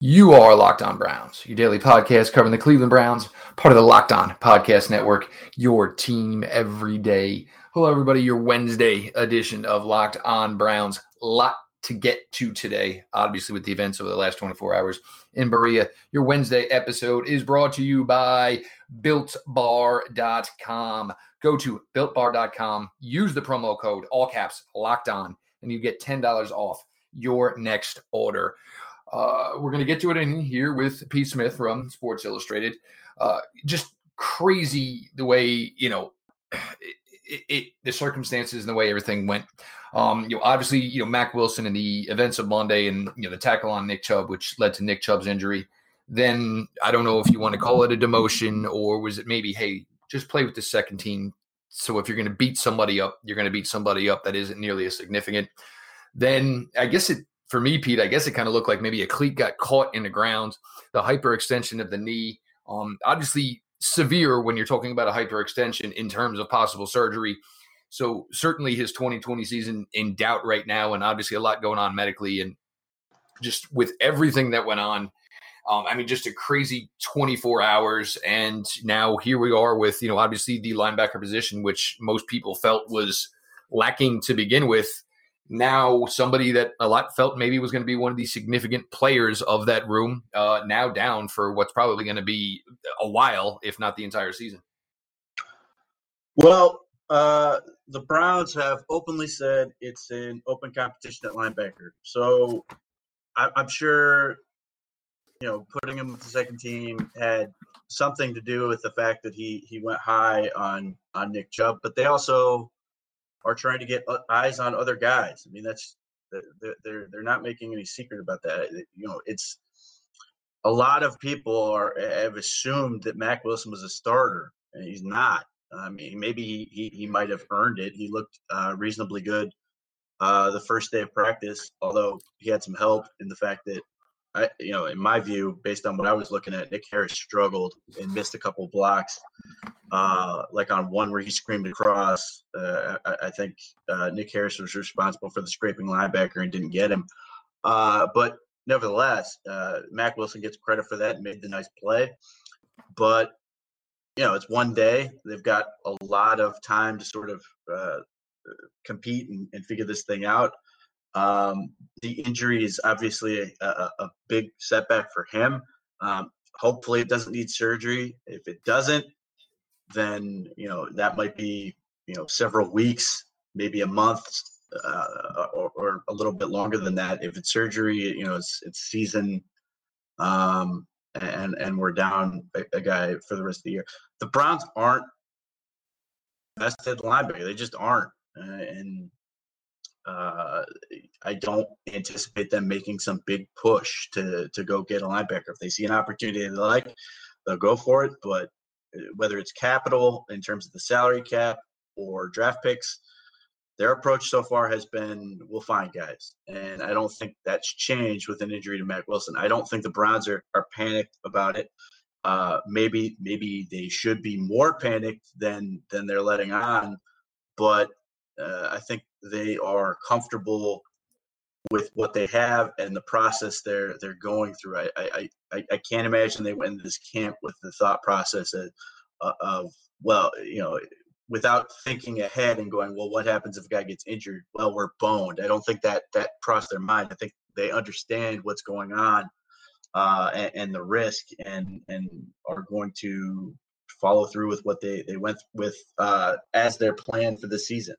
You are Locked On Browns, your daily podcast covering the Cleveland Browns, part of the Locked On Podcast Network, your team every day. Hello, everybody. Your Wednesday edition of Locked On Browns. Lot to get to today, obviously, with the events over the last 24 hours in Berea. Your Wednesday episode is brought to you by BuiltBar.com. Go to BuiltBar.com, use the promo code, all caps, locked on, and you get $10 off your next order. Uh, we're going to get to it in here with Pete Smith from Sports Illustrated. Uh, just crazy the way you know it, it, the circumstances and the way everything went. Um, you know, obviously, you know Mack Wilson and the events of Monday and you know the tackle on Nick Chubb, which led to Nick Chubb's injury. Then I don't know if you want to call it a demotion or was it maybe hey just play with the second team. So if you're going to beat somebody up, you're going to beat somebody up that isn't nearly as significant. Then I guess it for me, Pete, I guess it kind of looked like maybe a cleat got caught in the ground, the hyperextension of the knee. Um, obviously, severe when you're talking about a hyperextension in terms of possible surgery. So, certainly his 2020 season in doubt right now, and obviously a lot going on medically. And just with everything that went on, um, I mean, just a crazy 24 hours. And now here we are with, you know, obviously the linebacker position, which most people felt was lacking to begin with now somebody that a lot felt maybe was going to be one of the significant players of that room uh, now down for what's probably going to be a while if not the entire season. Well uh, the browns have openly said it's an open competition at linebacker. So I, i'm sure you know putting him with the second team had something to do with the fact that he he went high on on nick chubb but they also are trying to get eyes on other guys. I mean, that's they're they're not making any secret about that. You know, it's a lot of people are have assumed that Mack Wilson was a starter, and he's not. I mean, maybe he he, he might have earned it. He looked uh, reasonably good uh, the first day of practice, although he had some help in the fact that I, you know, in my view, based on what I was looking at, Nick Harris struggled and missed a couple blocks. Uh, like on one where he screamed across, uh, I, I, think uh, Nick Harris was responsible for the scraping linebacker and didn't get him. Uh, but nevertheless, uh, Mack Wilson gets credit for that and made the nice play. But you know, it's one day. They've got a lot of time to sort of uh, compete and, and figure this thing out. Um, the injury is obviously a, a, a big setback for him. Um, hopefully, it doesn't need surgery. If it doesn't, then you know that might be you know several weeks, maybe a month, uh, or, or, a little bit longer than that. If it's surgery, you know it's it's season, um, and and we're down a, a guy for the rest of the year. The Browns aren't at linebacker; they just aren't, uh, and uh, I don't anticipate them making some big push to to go get a linebacker. If they see an opportunity they like, they'll go for it. But uh, whether it's capital in terms of the salary cap or draft picks, their approach so far has been we'll find guys. And I don't think that's changed with an injury to Mack Wilson. I don't think the Browns are, are panicked about it. Uh, maybe maybe they should be more panicked than than they're letting on. But uh, I think they are comfortable with what they have and the process they're they're going through. I I, I, I can't imagine they went into this camp with the thought process of, uh, of well, you know, without thinking ahead and going, well, what happens if a guy gets injured? Well, we're boned. I don't think that that crossed their mind. I think they understand what's going on uh, and, and the risk, and and are going to follow through with what they they went with uh, as their plan for the season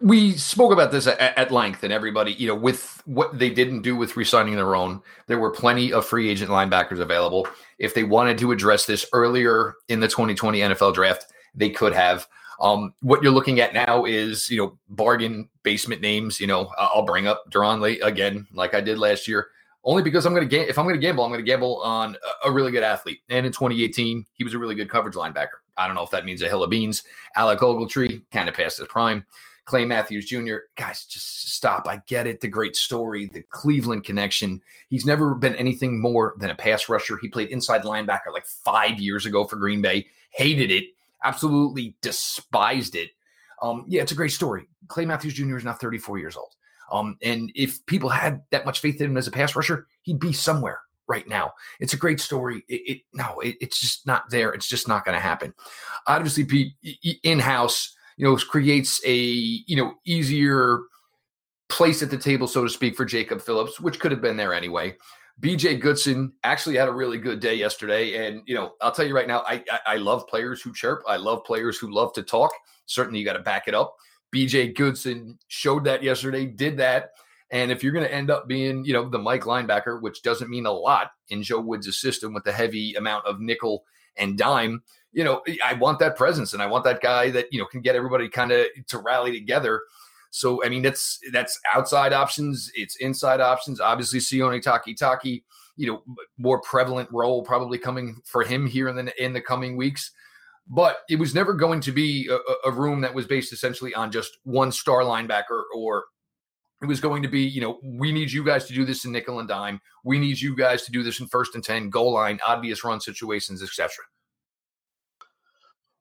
we spoke about this at, at, length and everybody you know with what they didn't do with resigning their own there were plenty of free agent linebackers available. If they wanted to address this earlier in the 2020 nfl draft they could have. Um, what you're looking at now is you know bargain basement names you know i'll bring up Darron Lee again like i did last year only because i'm going to ga- if i'm going to gamble i'm going to gamble on a really good athlete. And in 2018 he was a really good coverage linebacker I don't know if that means a hill of beans. Alec Ogletree kind of past his prime. Clay Matthews Jr. Guys, just stop. I get it. The great story, the Cleveland connection. He's never been anything more than a pass rusher. He played inside linebacker like five years ago for Green Bay. Hated it. Absolutely despised it. Um, yeah, it's a great story. Clay Matthews Jr. is now 34 years old. Um, and if people had that much faith in him as a pass rusher, he'd be somewhere right now. It's a great story. It, it no, it, it's just not there. It's just not going to happen. Obviously, Pete in house, you know, creates a you know easier place at the table, so to speak, for Jacob Phillips, which could have been there anyway. BJ Goodson actually had a really good day yesterday, and you know, I'll tell you right now, I I, I love players who chirp. I love players who love to talk. Certainly, you got to back it up. BJ Goodson showed that yesterday, did that. And if you're going to end up being, you know, the Mike linebacker, which doesn't mean a lot in Joe Woods' system with the heavy amount of nickel and dime, you know, I want that presence and I want that guy that, you know, can get everybody kind of to rally together. So, I mean, that's that's outside options, it's inside options. Obviously, Sione Takitaki, you know, more prevalent role probably coming for him here in the in the coming weeks. But it was never going to be a, a room that was based essentially on just one star linebacker or it was going to be, you know, we need you guys to do this in nickel and dime. We need you guys to do this in first and 10, goal line, obvious run situations, etc.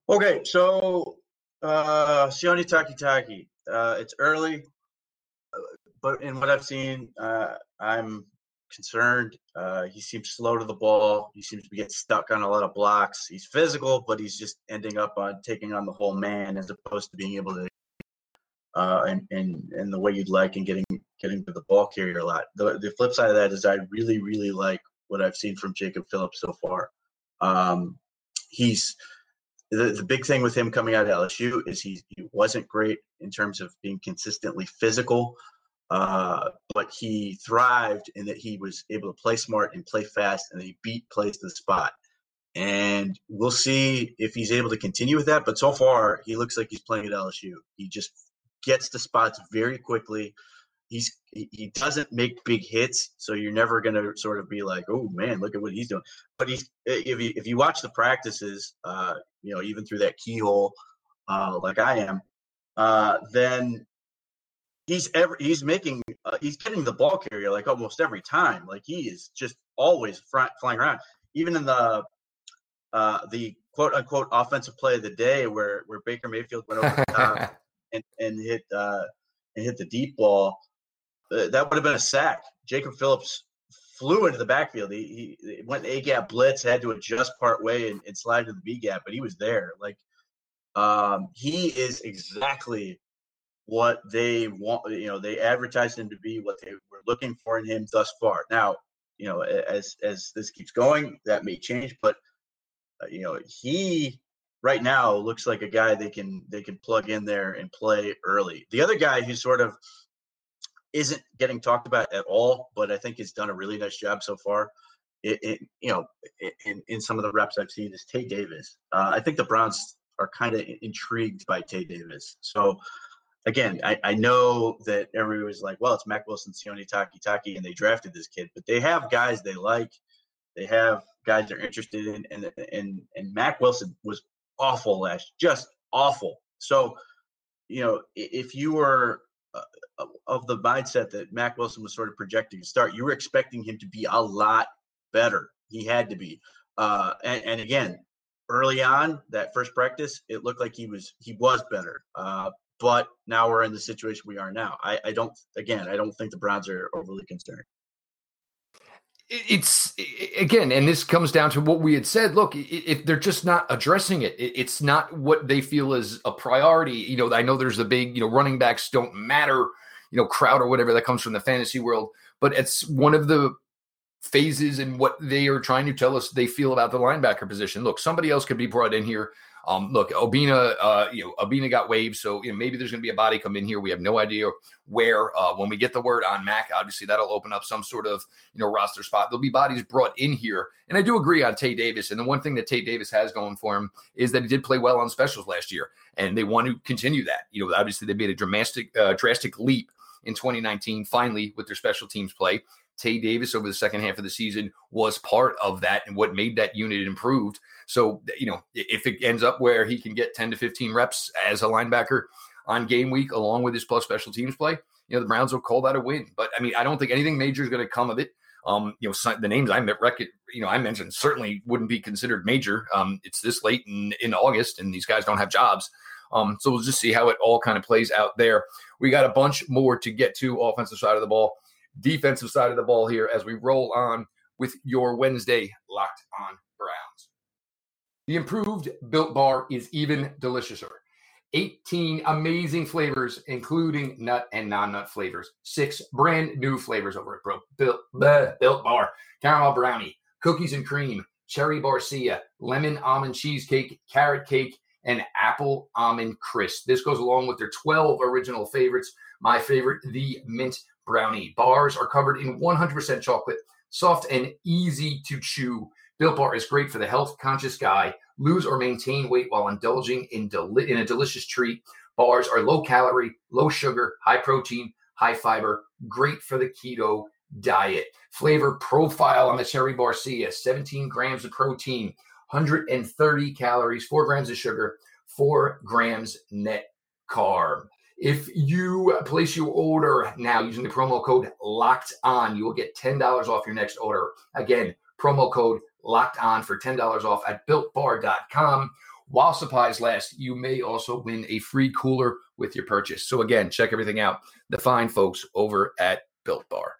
Okay, so uh Sione Takitaki. Uh it's early, uh, but in what I've seen, uh I'm concerned. Uh he seems slow to the ball. He seems to getting stuck on a lot of blocks. He's physical, but he's just ending up on taking on the whole man as opposed to being able to uh, and, and and the way you'd like and getting getting to the ball carrier a lot. The, the flip side of that is I really really like what I've seen from Jacob Phillips so far. Um, he's the, the big thing with him coming out of LSU is he, he wasn't great in terms of being consistently physical, uh, but he thrived in that he was able to play smart and play fast, and he beat plays to the spot. And we'll see if he's able to continue with that. But so far, he looks like he's playing at LSU. He just gets to spots very quickly. He's he doesn't make big hits, so you're never gonna sort of be like, oh man, look at what he's doing. But he's if you if you watch the practices, uh, you know, even through that keyhole, uh, like I am, uh, then he's ever he's making uh, he's getting the ball carrier like almost every time. Like he is just always front, flying around. Even in the uh, the quote unquote offensive play of the day where where Baker Mayfield went over the top and, and hit uh, and hit the deep ball, uh, that would have been a sack. Jacob Phillips flew into the backfield. He, he went A gap blitz, had to adjust part way and, and slide to the B gap, but he was there. Like um, he is exactly what they want. You know, they advertised him to be what they were looking for in him thus far. Now, you know, as as this keeps going, that may change, but uh, you know, he right now looks like a guy they can they can plug in there and play early. The other guy who sort of isn't getting talked about at all, but I think has done a really nice job so far. It, it you know in, in some of the reps I've seen is Tae Davis. Uh, I think the Browns are kind of intrigued by Tae Davis. So again, I, I know that everybody was like, well, it's Mack Wilson, Sione Takitaki, and they drafted this kid, but they have guys they like. They have guys they're interested in, and and and Mack Wilson was awful last, just awful. So, you know, if you were uh, of the mindset that Mack Wilson was sort of projecting to start, you were expecting him to be a lot better. He had to be. Uh, and, and again, early on that first practice, it looked like he was he was better. Uh, but now we're in the situation we are now. I, I don't again, I don't think the Browns are overly concerned it's again, and this comes down to what we had said. Look, if they're just not addressing it, it's not what they feel is a priority. You know, I know there's a big, you know, running backs don't matter, you know, crowd or whatever that comes from the fantasy world, but it's one of the phases in what they are trying to tell us they feel about the linebacker position. Look, somebody else could be brought in here um, look, Obinna, uh, you know, Obinna got waived, so you know maybe there's going to be a body come in here. We have no idea where. Uh, when we get the word on Mack, obviously that'll open up some sort of you know roster spot. There'll be bodies brought in here, and I do agree on Tae Davis. And the one thing that Tae Davis has going for him is that he did play well on specials last year, and they want to continue that. You know, obviously they made a dramatic, uh, drastic leap in 2019, finally with their special teams play. Tae Davis over the second half of the season was part of that and what made that unit improved. So, you know, if it ends up where he can get 10 to 15 reps as a linebacker on game week along with his plus special teams play, you know, the Browns will call that a win. But I mean, I don't think anything major is going to come of it. Um, you know, the names I met, you know, I mentioned certainly wouldn't be considered major. Um, it's this late in, in August and these guys don't have jobs. Um, so we'll just see how it all kind of plays out there. We got a bunch more to get to offensive side of the ball, defensive side of the ball here as we roll on with your Wednesday locked on Browns. The improved Built Bar is even deliciouser. 18 amazing flavors, including nut and non-nut flavors. Six brand new flavors over at Bro- Built, bleh, Built Bar: caramel brownie, cookies and cream, cherry barcia, lemon almond cheesecake, carrot cake, and apple almond crisp. This goes along with their 12 original favorites. My favorite, the mint brownie. Bars are covered in 100% chocolate, soft and easy to chew. Built Bar is great for the health conscious guy. Lose or maintain weight while indulging in, deli- in a delicious treat. Bars are low calorie, low sugar, high protein, high fiber, great for the keto diet. Flavor profile on the cherry barcia 17 grams of protein, 130 calories, 4 grams of sugar, 4 grams net carb. If you place your order now using the promo code locked on, you will get $10 off your next order. Again, promo code locked on for $10 off at builtbar.com. While supplies last, you may also win a free cooler with your purchase. So, again, check everything out. The fine folks over at Built Bar.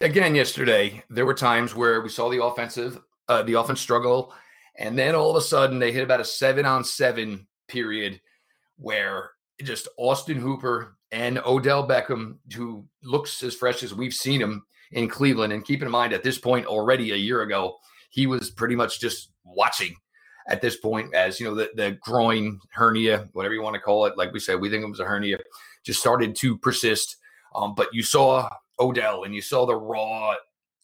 Again, yesterday, there were times where we saw the offensive, uh, the offense struggle, and then all of a sudden they hit about a seven on seven period where just Austin Hooper and Odell Beckham, who looks as fresh as we've seen him in Cleveland. And keep in mind, at this point, already a year ago, he was pretty much just watching at this point as, you know, the, the groin hernia, whatever you want to call it. Like we said, we think it was a hernia, just started to persist. Um, but you saw Odell and you saw the raw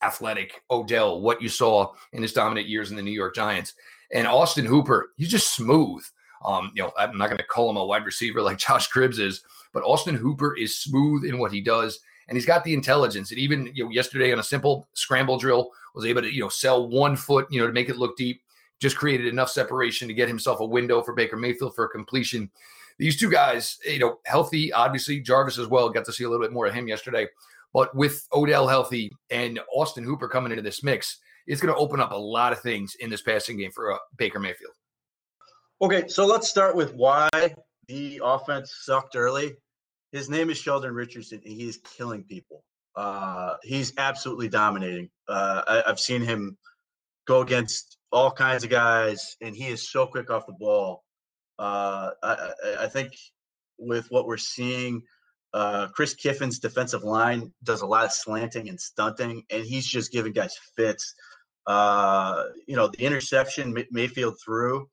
athletic Odell, what you saw in his dominant years in the New York Giants. And Austin Hooper, he's just smooth. Um, you know, I'm not going to call him a wide receiver like Josh Cribbs is, but Austin Hooper is smooth in what he does, and he's got the intelligence. And even you know, yesterday on a simple scramble drill, was able to you know sell one foot, you know, to make it look deep. Just created enough separation to get himself a window for Baker Mayfield for a completion. These two guys, you know, healthy. Obviously, Jarvis as well. Got to see a little bit more of him yesterday. But with Odell healthy and Austin Hooper coming into this mix, it's going to open up a lot of things in this passing game for uh, Baker Mayfield. Okay, so let's start with why the offense sucked early. His name is Sheldon Richardson, and he is killing people. Uh, he's absolutely dominating. Uh, I, have seen him go against all kinds of guys, and he is so quick off the ball. Uh, I, I, think with what we're seeing, uh, Chris Kiffin's defensive line does a lot of slanting and stunting, and he's just giving guys fits. Uh, you know, the interception Mayfield threw.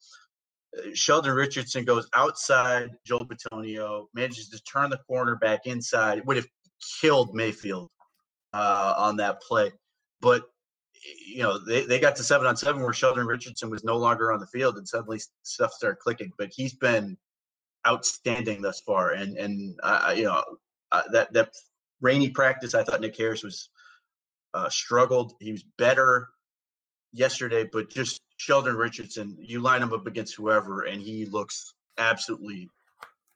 Sheldon Richardson goes outside Joel Bitonio, manages to turn the corner back inside. It would have killed Mayfield uh, on that play. But, you know, they, they got to seven on seven where Sheldon Richardson was no longer on the field and suddenly stuff started clicking. But he's been outstanding thus far. And, and you know, uh, that, that rainy practice, I thought Nick Harris was uh, struggled. He was better yesterday, but just Sheldon Richardson, you line him up against whoever, and he looks absolutely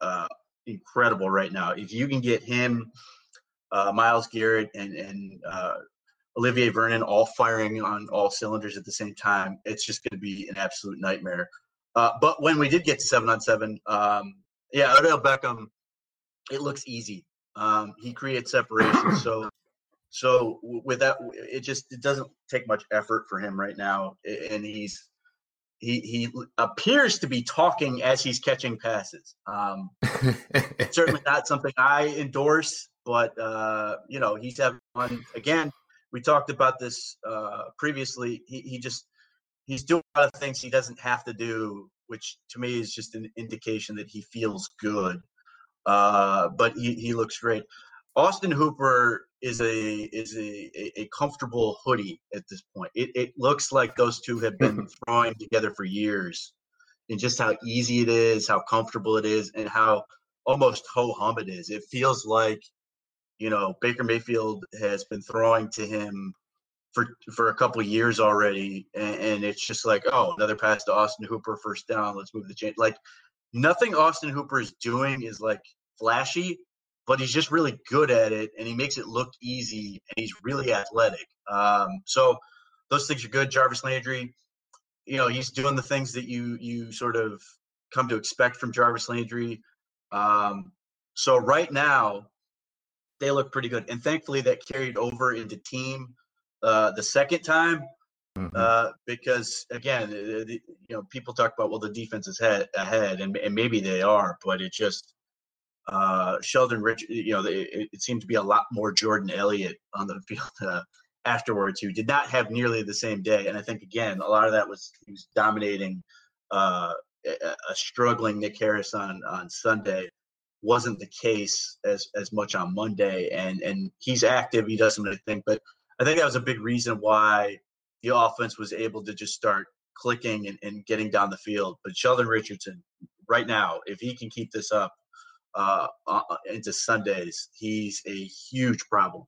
uh, incredible right now. If you can get him, uh, Myles Garrett, and and uh, Olivier Vernon all firing on all cylinders at the same time, it's just going to be an absolute nightmare. Uh, but when we did get to seven on seven, um, yeah, Odell Beckham, it looks easy. Um, he creates separation, so so with that, it just it doesn't take much effort for him right now, and he's he he appears to be talking as he's catching passes. Um, certainly not something I endorse, but uh, you know he's having fun. Again, we talked about this uh, previously. He he just he's doing a lot of things he doesn't have to do, which to me is just an indication that he feels good. Uh, but he, he looks great. Austin Hooper is a is a, a, comfortable hoodie at this point. It, it looks like those two have been throwing together for years, and just how easy it is, how comfortable it is, and how almost ho hum it is. It feels like you know Baker Mayfield has been throwing to him for for a couple years already, and, and, it's just like oh another pass to Austin Hooper, first down. Let's move the chain. Like nothing Austin Hooper is doing is like flashy but he's just really good at it and he makes it look easy and he's really athletic. Um, so those things are good. Jarvis Landry, you know, he's doing the things that you you sort of come to expect from Jarvis Landry. Um, so right now, they look pretty good, and thankfully that carried over into team uh, the second time. Mm-hmm. Uh, because again, the, you know, people talk about well, the defense is head, ahead, and, and maybe they are, but it just uh, Sheldon Rich, you know, it, it, seemed to be a lot more Jordan Elliott on the field uh, afterwards, who did not have nearly the same day. And I think again, a lot of that was he was dominating uh, a, a, struggling Nick Harris on on Sunday. Wasn't the case as as much on Monday, and and he's active. He does some of the thing, but I think that was a big reason why the offense was able to just start clicking and, and getting down the field. But Sheldon Richardson, right now, if he can keep this up uh, into Sundays, he's a huge problem.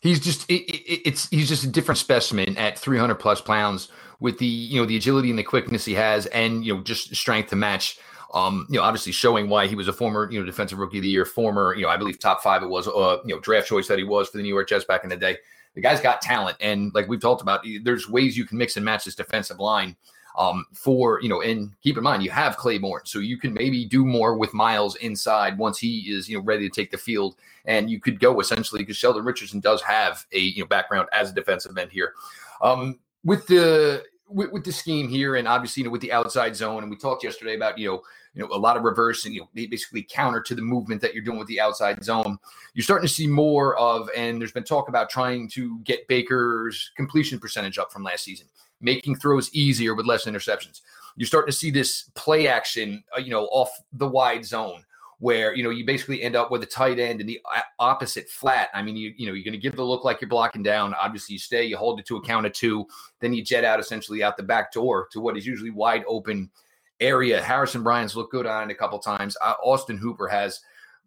He's just it, it, it's he's just a different specimen at 300 plus pounds with the you know the agility and the quickness he has, and you know just strength to match. Um, you know, obviously showing why he was a former you know defensive rookie of the year, former you know I believe top five it was uh you know draft choice that he was for the New York Jets back in the day. The guy's got talent, and like we've talked about, there's ways you can mix and match this defensive line um, for you know, and keep in mind you have Clayborn, so you can maybe do more with Myles inside once he is you know ready to take the field, and you could go essentially because Sheldon Richardson does have a you know background as a defensive end here. Um, with the with, with, the scheme here, and obviously you know with the outside zone, and we talked yesterday about you know you know a lot of reverse and you know basically counter to the movement that you're doing with the outside zone. You're starting to see more of, and there's been talk about trying to get Baker's completion percentage up from last season making throws easier with less interceptions. You're starting to see this play action, uh, you know, off the wide zone where you know you basically end up with a tight end in the opposite flat. I mean, you you know you're going to give the look like you're blocking down. Obviously, you stay, you hold it to a count of two, then you jet out essentially out the back door to what is usually wide open area. Harrison Bryant's looked good on it a couple times. Uh, Austin Hooper has,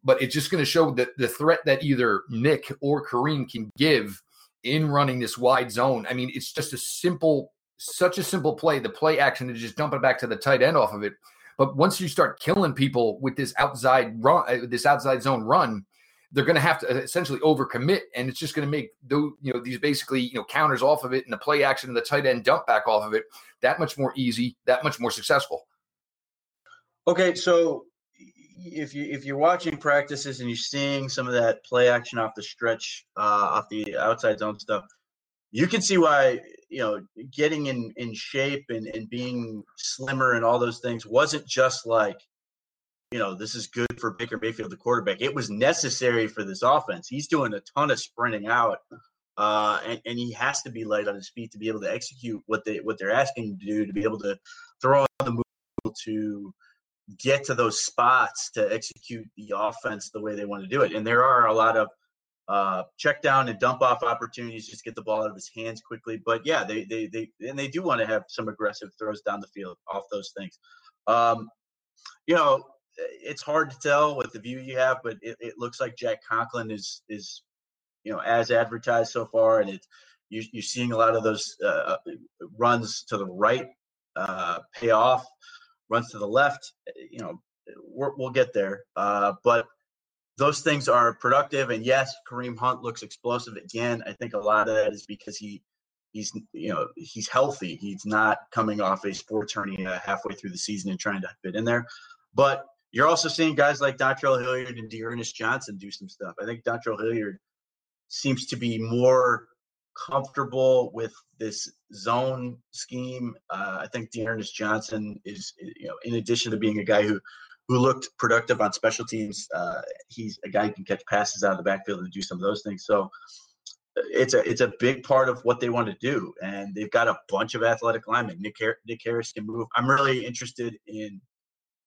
but it's just going to show that the threat that either Nick or Kareem can give in running this wide zone. I mean, it's just a simple such a simple play, the play action to just dump it back to the tight end off of it. But once you start killing people with this outside run, uh, this outside zone run, they're going to have to essentially overcommit, and it's just going to make the you know these basically you know counters off of it and the play action and the tight end dump back off of it that much more easy, that much more successful. Okay, so if you if you're watching practices and you're seeing some of that play action off the stretch, uh, off the outside zone stuff, you can see why you know getting in in shape and, and being slimmer and all those things wasn't just like you know this is good for baker mayfield the quarterback. It was necessary for this offense. He's doing a ton of sprinting out uh, and, and he has to be light on his feet to be able to execute what they what they're asking him to do to be able to throw on the move to get to those spots to execute the offense the way they want to do it. And there are a lot of uh, check down and dump off opportunities, just get the ball out of his hands quickly. But yeah, they they they and they do want to have some aggressive throws down the field off those things. Um, you know, it's hard to tell with the view you have, but it, it looks like Jack Conklin is is you know as advertised so far, and it's you, you're seeing a lot of those uh, runs to the right uh, pay off, runs to the left. You know, we will get there, uh, but those things are productive. And yes, Kareem Hunt looks explosive again. I think a lot of that is because he he's you know he's healthy. He's not coming off a sports hernia halfway through the season and trying to fit in there. But you're also seeing guys like Dontrell Hilliard and D'Ernest Johnson do some stuff. I think Dontrell Hilliard seems to be more comfortable with this zone scheme. Uh, I think D'Ernest Johnson is, you know, in addition to being a guy who who looked productive on special teams. Uh, he's a guy who can catch passes out of the backfield and do some of those things. So it's a it's a big part of what they want to do, and they've got a bunch of athletic linemen. Nick Har- Nick Harris can move. I'm really interested in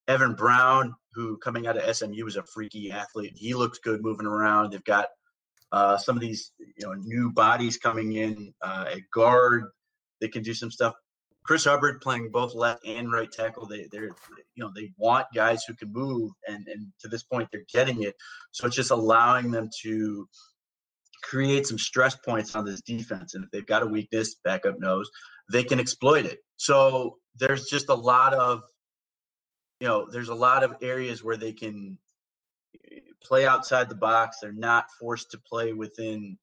Evan Brown, who coming out of SMU is a freaky athlete. He looks good moving around. They've got uh, some of these you know new bodies coming in uh, at guard. They can do some stuff. Chris Hubbard playing both left and right tackle. They they're you know they want guys who can move, and and to this point they're getting it. So it's just allowing them to create some stress points on this defense. And if they've got a weakness, backup knows they can exploit it. So there's just a lot of you know there's a lot of areas where they can eh, play outside the box. They're not forced to play within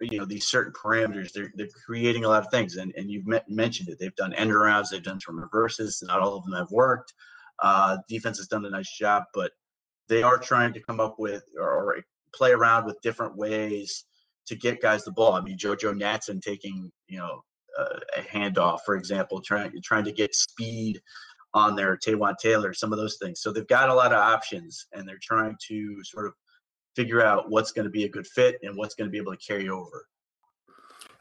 you know these certain parameters they're, they're creating a lot of things and, and you've met, mentioned it. They've done end arounds they've done some reverses not all of them have worked. Uh, defense has done a nice job but they are trying to come up with or, or play around with different ways to get guys the ball. I mean jojo natson taking you know a handoff for example trying trying to get speed on their Taywan Taylor, some of those things. So they've got a lot of options and they're trying to sort of figure out what's going to be a good fit and what's going to be able to carry over.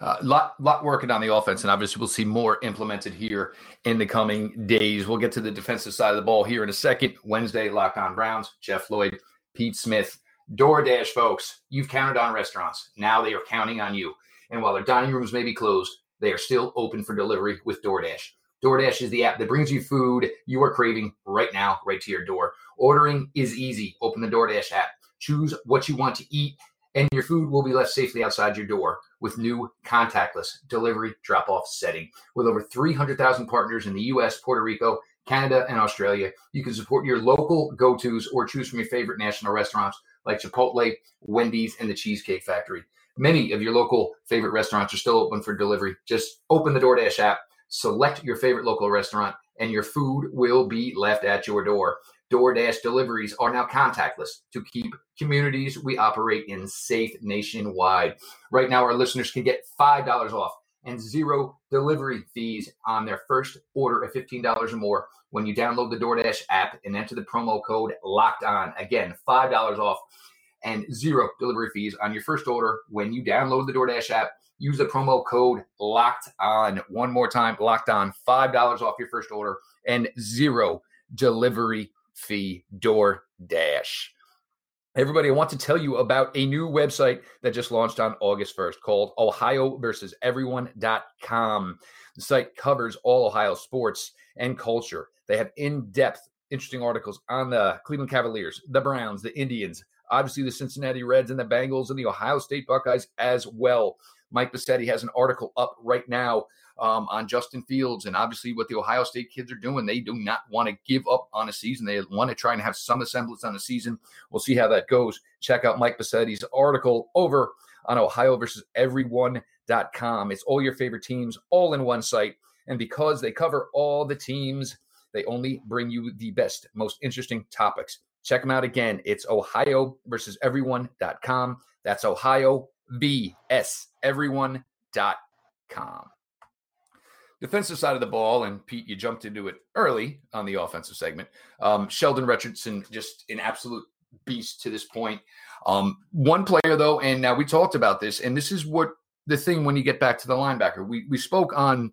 A uh, lot, lot working on the offense, and obviously we'll see more implemented here in the coming days. We'll get to the defensive side of the ball here in a second. Wednesday, Locked On Browns, Jeff Lloyd, Pete Smith, DoorDash, folks. You've counted on restaurants. Now they are counting on you. And while their dining rooms may be closed, they are still open for delivery with DoorDash. DoorDash is the app that brings you food you are craving right now, right to your door. Ordering is easy. Open the DoorDash app Choose what you want to eat, and your food will be left safely outside your door with new contactless delivery drop off setting. With over 300,000 partners in the US, Puerto Rico, Canada, and Australia, you can support your local go tos or choose from your favorite national restaurants like Chipotle, Wendy's, and the Cheesecake Factory. Many of your local favorite restaurants are still open for delivery. Just open the DoorDash app, select your favorite local restaurant, and your food will be left at your door. DoorDash deliveries are now contactless to keep communities we operate in safe nationwide. Right now, our listeners can get $5 off and zero delivery fees on their first order of $15 or more when you download the DoorDash app and enter the promo code locked on. Again, $5 off and zero delivery fees on your first order when you download the DoorDash app. Use the promo code locked on. One more time, locked on. $5 off your first order and zero delivery fee DoorDash. Everybody, I want to tell you about a new website that just launched on August 1st called Ohio versus Everyone.com. The site covers all Ohio sports and culture. They have in depth, interesting articles on the Cleveland Cavaliers, the Browns, the Indians, obviously the Cincinnati Reds and the Bengals and the Ohio State Buckeyes as well. Mike Bassetti has an article up right now um, on Justin Fields and obviously what the Ohio State kids are doing. They do not want to give up on a season. They want to try and have some semblance on a season. We'll see how that goes. Check out Mike Bassetti's article over on Ohio versus everyone.com. It's all your favorite teams all in one site. And because they cover all the teams, they only bring you the best, most interesting topics. Check them out again. It's Ohio versus everyone.com. That's Ohio vs everyone.com defensive side of the ball, and Pete, you jumped into it early on the offensive segment. Um, Sheldon Richardson, just an absolute beast to this point. Um, one player though, and now we talked about this, and this is what the thing when you get back to the linebacker. We we spoke on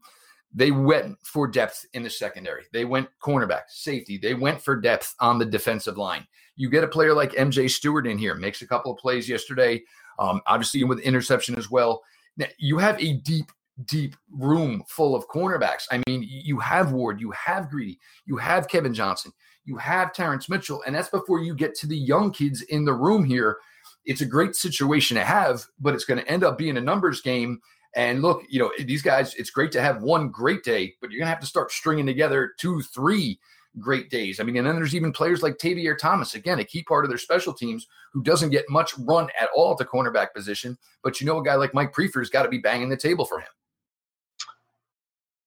they went for depth in the secondary. They went cornerback, safety. They went for depth on the defensive line. You get a player like MJ Stewart in here, makes a couple of plays yesterday, um, obviously with interception as well. Now, you have a deep deep room full of cornerbacks. I mean, you have Ward, you have Greedy, you have Kevin Johnson, you have Terrence Mitchell, and that's before you get to the young kids in the room here. It's a great situation to have, but it's going to end up being a numbers game. And look, you know, these guys, it's great to have one great day, but you're going to have to start stringing together two, three great days. I mean, and then there's even players like Tavierre Thomas, again, a key part of their special teams who doesn't get much run at all at the cornerback position. But you know, a guy like Mike Priefer's got to be banging the table for him.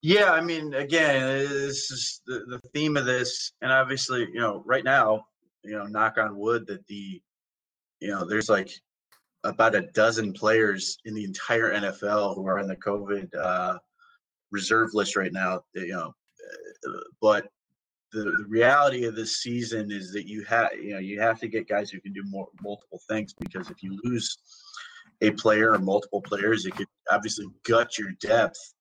Yeah, I mean, again, this is the, the theme of this, and obviously, you know, right now, you know, knock on wood that the, you know, there's like about a dozen players in the entire NFL who are on the COVID uh, reserve list right now. You know, uh, but the, the reality of this season is that you have, you know, you have to get guys who can do more multiple things because if you lose a player or multiple players, it could obviously gut your depth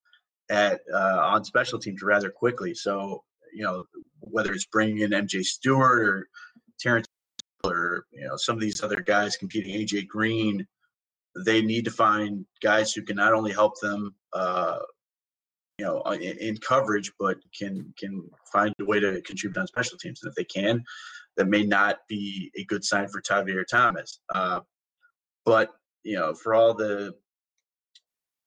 at uh, on special teams rather quickly. So you know whether it's bringing in MJ Stewart or Terrence or you know some of these other guys competing, AJ Green, they need to find guys who can not only help them. Uh, you know, in, in coverage, but can can find a way to contribute on special teams. And if they can, that may not be a good sign for Tavierre Thomas. Uh, but you know, for all the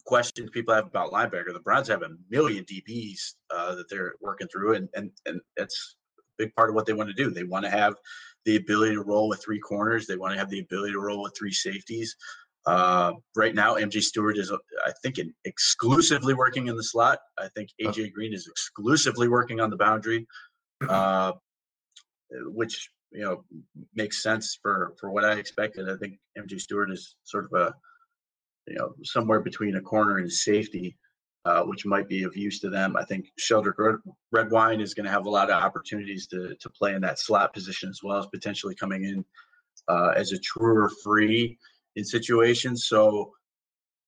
questions people have about linebacker. The Browns have a million DBs uh, that they're working through, and and and that's a big part of what they want to do. They want to have the ability to roll with three corners. They want to have the ability to roll with three safeties. Uh, right now, MJ Stewart is, I think, exclusively working in the slot. I think AJ Green is exclusively working on the boundary, uh, which you know makes sense for for what I expected. I think MJ Stewart is sort of a you know somewhere between a corner and a safety, uh, which might be of use to them. I think Sheldrick Redwine is going to have a lot of opportunities to to play in that slot position as well as potentially coming in uh, as a truer free in situations. So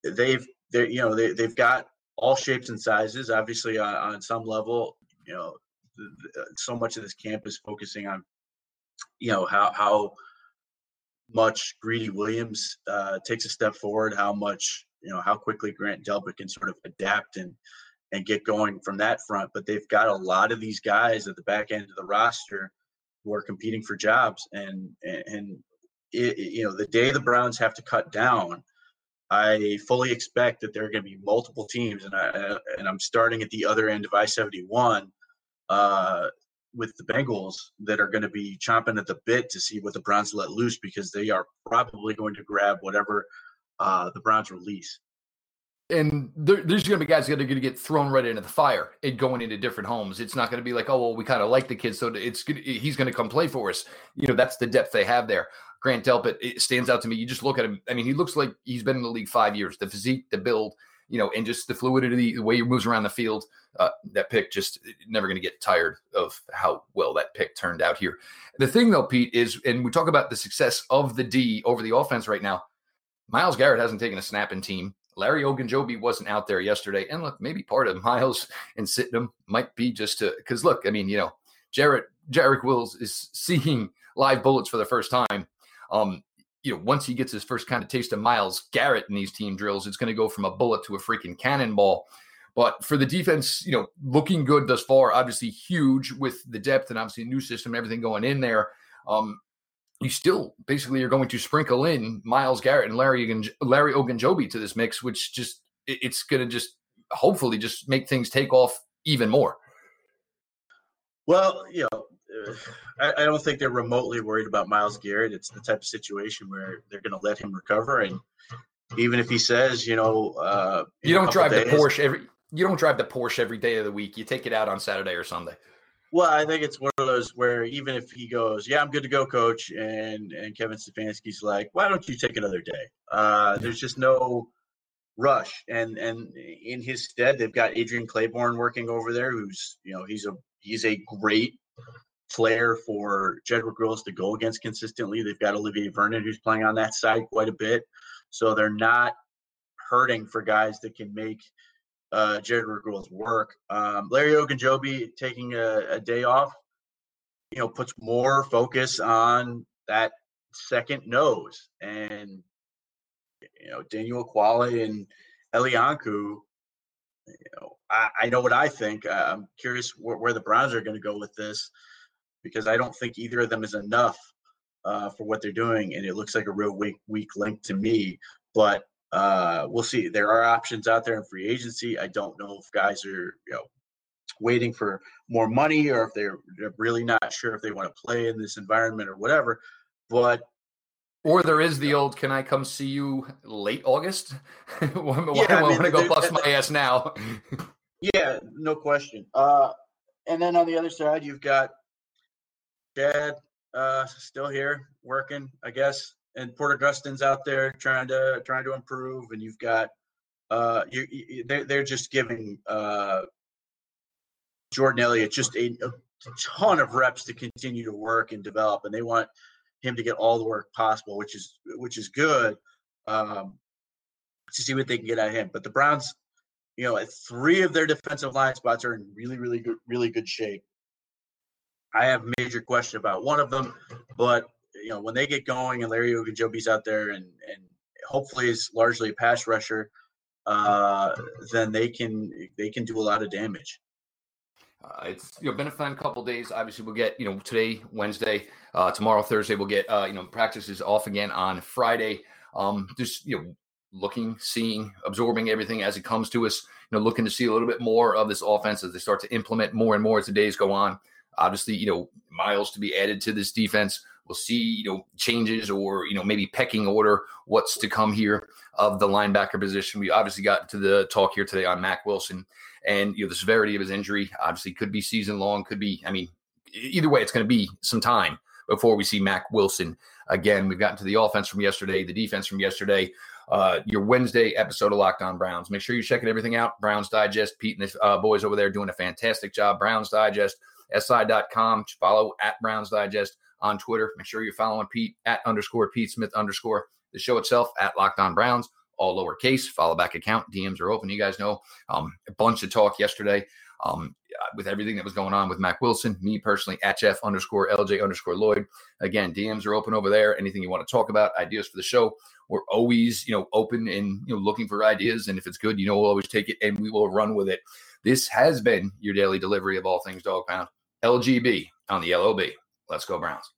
they've they you know they they've got all shapes and sizes. Obviously, on, on some level, you know, so much of this camp is focusing on you know how how much Greedy Williams uh, takes a step forward, how much you know how quickly Grant Delpit can sort of adapt and and get going from that front. But they've got a lot of these guys at the back end of the roster who are competing for jobs, and and it, you know the day the Browns have to cut down. I fully expect that there are going to be multiple teams, and I and I'm starting at the other end of I-71 uh, with the Bengals that are going to be chomping at the bit to see what the Browns let loose because they are probably going to grab whatever uh, the Browns release. And there, there's going to be guys that are going to get thrown right into the fire and going into different homes. It's not going to be like, oh well, we kind of like the kid, so it's good. He's going to come play for us. You know, that's the depth they have there. Grant Delpit it stands out to me. You just look at him. I mean, he looks like he's been in the league five years. The physique, the build, you know, and just the fluidity, the way he moves around the field. Uh, that pick just never going to get tired of how well that pick turned out here. The thing though, Pete, is, and we talk about the success of the D over the offense right now. Myles Garrett hasn't taken a snap in team. Larry Ogunjobi wasn't out there yesterday. And look, maybe part of Myles and sitting might be just to, because look, I mean, you know, Jarrett, Jarek Wills is seeing live bullets for the first time. Um, you know, once he gets his first kind of taste of Myles Garrett in these team drills, it's going to go from a bullet to a freaking cannonball. But for the defense, you know, looking good thus far, obviously huge with the depth and obviously new system, everything going in there. Um, you still basically are going to sprinkle in Myles Garrett and Larry Larry Ogunjobi to this mix, which just it's going to just hopefully just make things take off even more. Well, you know, I, I, don't think they're remotely worried about Myles Garrett. It's the type of situation where they're going to let him recover, and even if he says, you know, uh, you don't drive days, the Porsche every you don't drive the Porsche every day of the week. You take it out on Saturday or Sunday. Well, I think it's one of those where even if he goes, "Yeah, I'm good to go, coach," and and Kevin Stefanski's like, "Why don't you take another day?" Uh, there's just no rush, and and in his stead, they've got Adrian Clayborn working over there, who's you know he's a he's a great player for Jedrick Wills to go against consistently. They've got Olivier Vernon who's playing on that side quite a bit, so they're not hurting for guys that can make uh, Jedrick Wills work. Um, Larry Ogunjobi taking a, a day off, you know, puts more focus on that second nose and you know Daniel Ekuale and Eli Ankou. You know, I, I know what I think. I'm curious where, where the Browns are going to go with this because I don't think either of them is enough uh, for what they're doing, and it looks like a real weak weak link to me. But uh, we'll see. There are options out there in free agency. I don't know if guys are you know waiting for more money or if they're, they're really not sure if they want to play in this environment or whatever. But or there is the old "Can I come see you late August?" Why yeah, I, want to go bust my ass now? yeah, no question. Uh, and then on the other side, you've got Chad uh, still here working, I guess and Porter Gustin's out there trying to trying to improve, and you've got uh, you, you they're they're just giving uh, Jordan Elliott just a, a ton of reps to continue to work and develop, and they want him to get all the work possible, which is which is good um, to see what they can get out of him. But the Browns, you know, three of their defensive line spots are in really, really good, really good shape. I have major question about one of them, but you know when they get going and Larry Ogunjobi's out there and and hopefully is largely a pass rusher, uh, then they can they can do a lot of damage. Uh, it's you know been a fun couple days. Obviously, we'll get you know today Wednesday, uh, tomorrow Thursday. We'll get uh, you know practices off again on Friday. Um, just you know looking, seeing, absorbing everything as it comes to us. You know, looking to see a little bit more of this offense as they start to implement more and more as the days go on. Obviously, you know miles to be added to this defense we'll see you know changes or you know maybe pecking order what's to come here of the linebacker position. We obviously got to the talk here today on Mack Wilson and you know the severity of his injury. Obviously, could be season long, could be. I mean, either way, it's going to be some time before we see Mack Wilson again. We've gotten to the offense from yesterday, the defense from yesterday. Uh, your Wednesday episode of Locked On Browns. Make sure you're checking everything out. Browns Digest, Pete and the uh, boys over there doing a fantastic job. Browns Digest, SI.com. Follow at Browns Digest on Twitter. Make sure you're following Pete at underscore Pete Smith underscore the show itself at Locked On Browns, all lowercase. Follow back account. DMs are open. You guys know um, a bunch of talk yesterday um, with everything that was going on with Mack Wilson, me personally, at Jeff underscore LJ underscore Lloyd. Again, DMs are open over there. Anything you want to talk about, ideas for the show, we're always, you know, open and you know looking for ideas. And if it's good, you know, we'll always take it and we will run with it. This has been your daily delivery of all things dog pound. LGB on the LOB. Let's go Browns.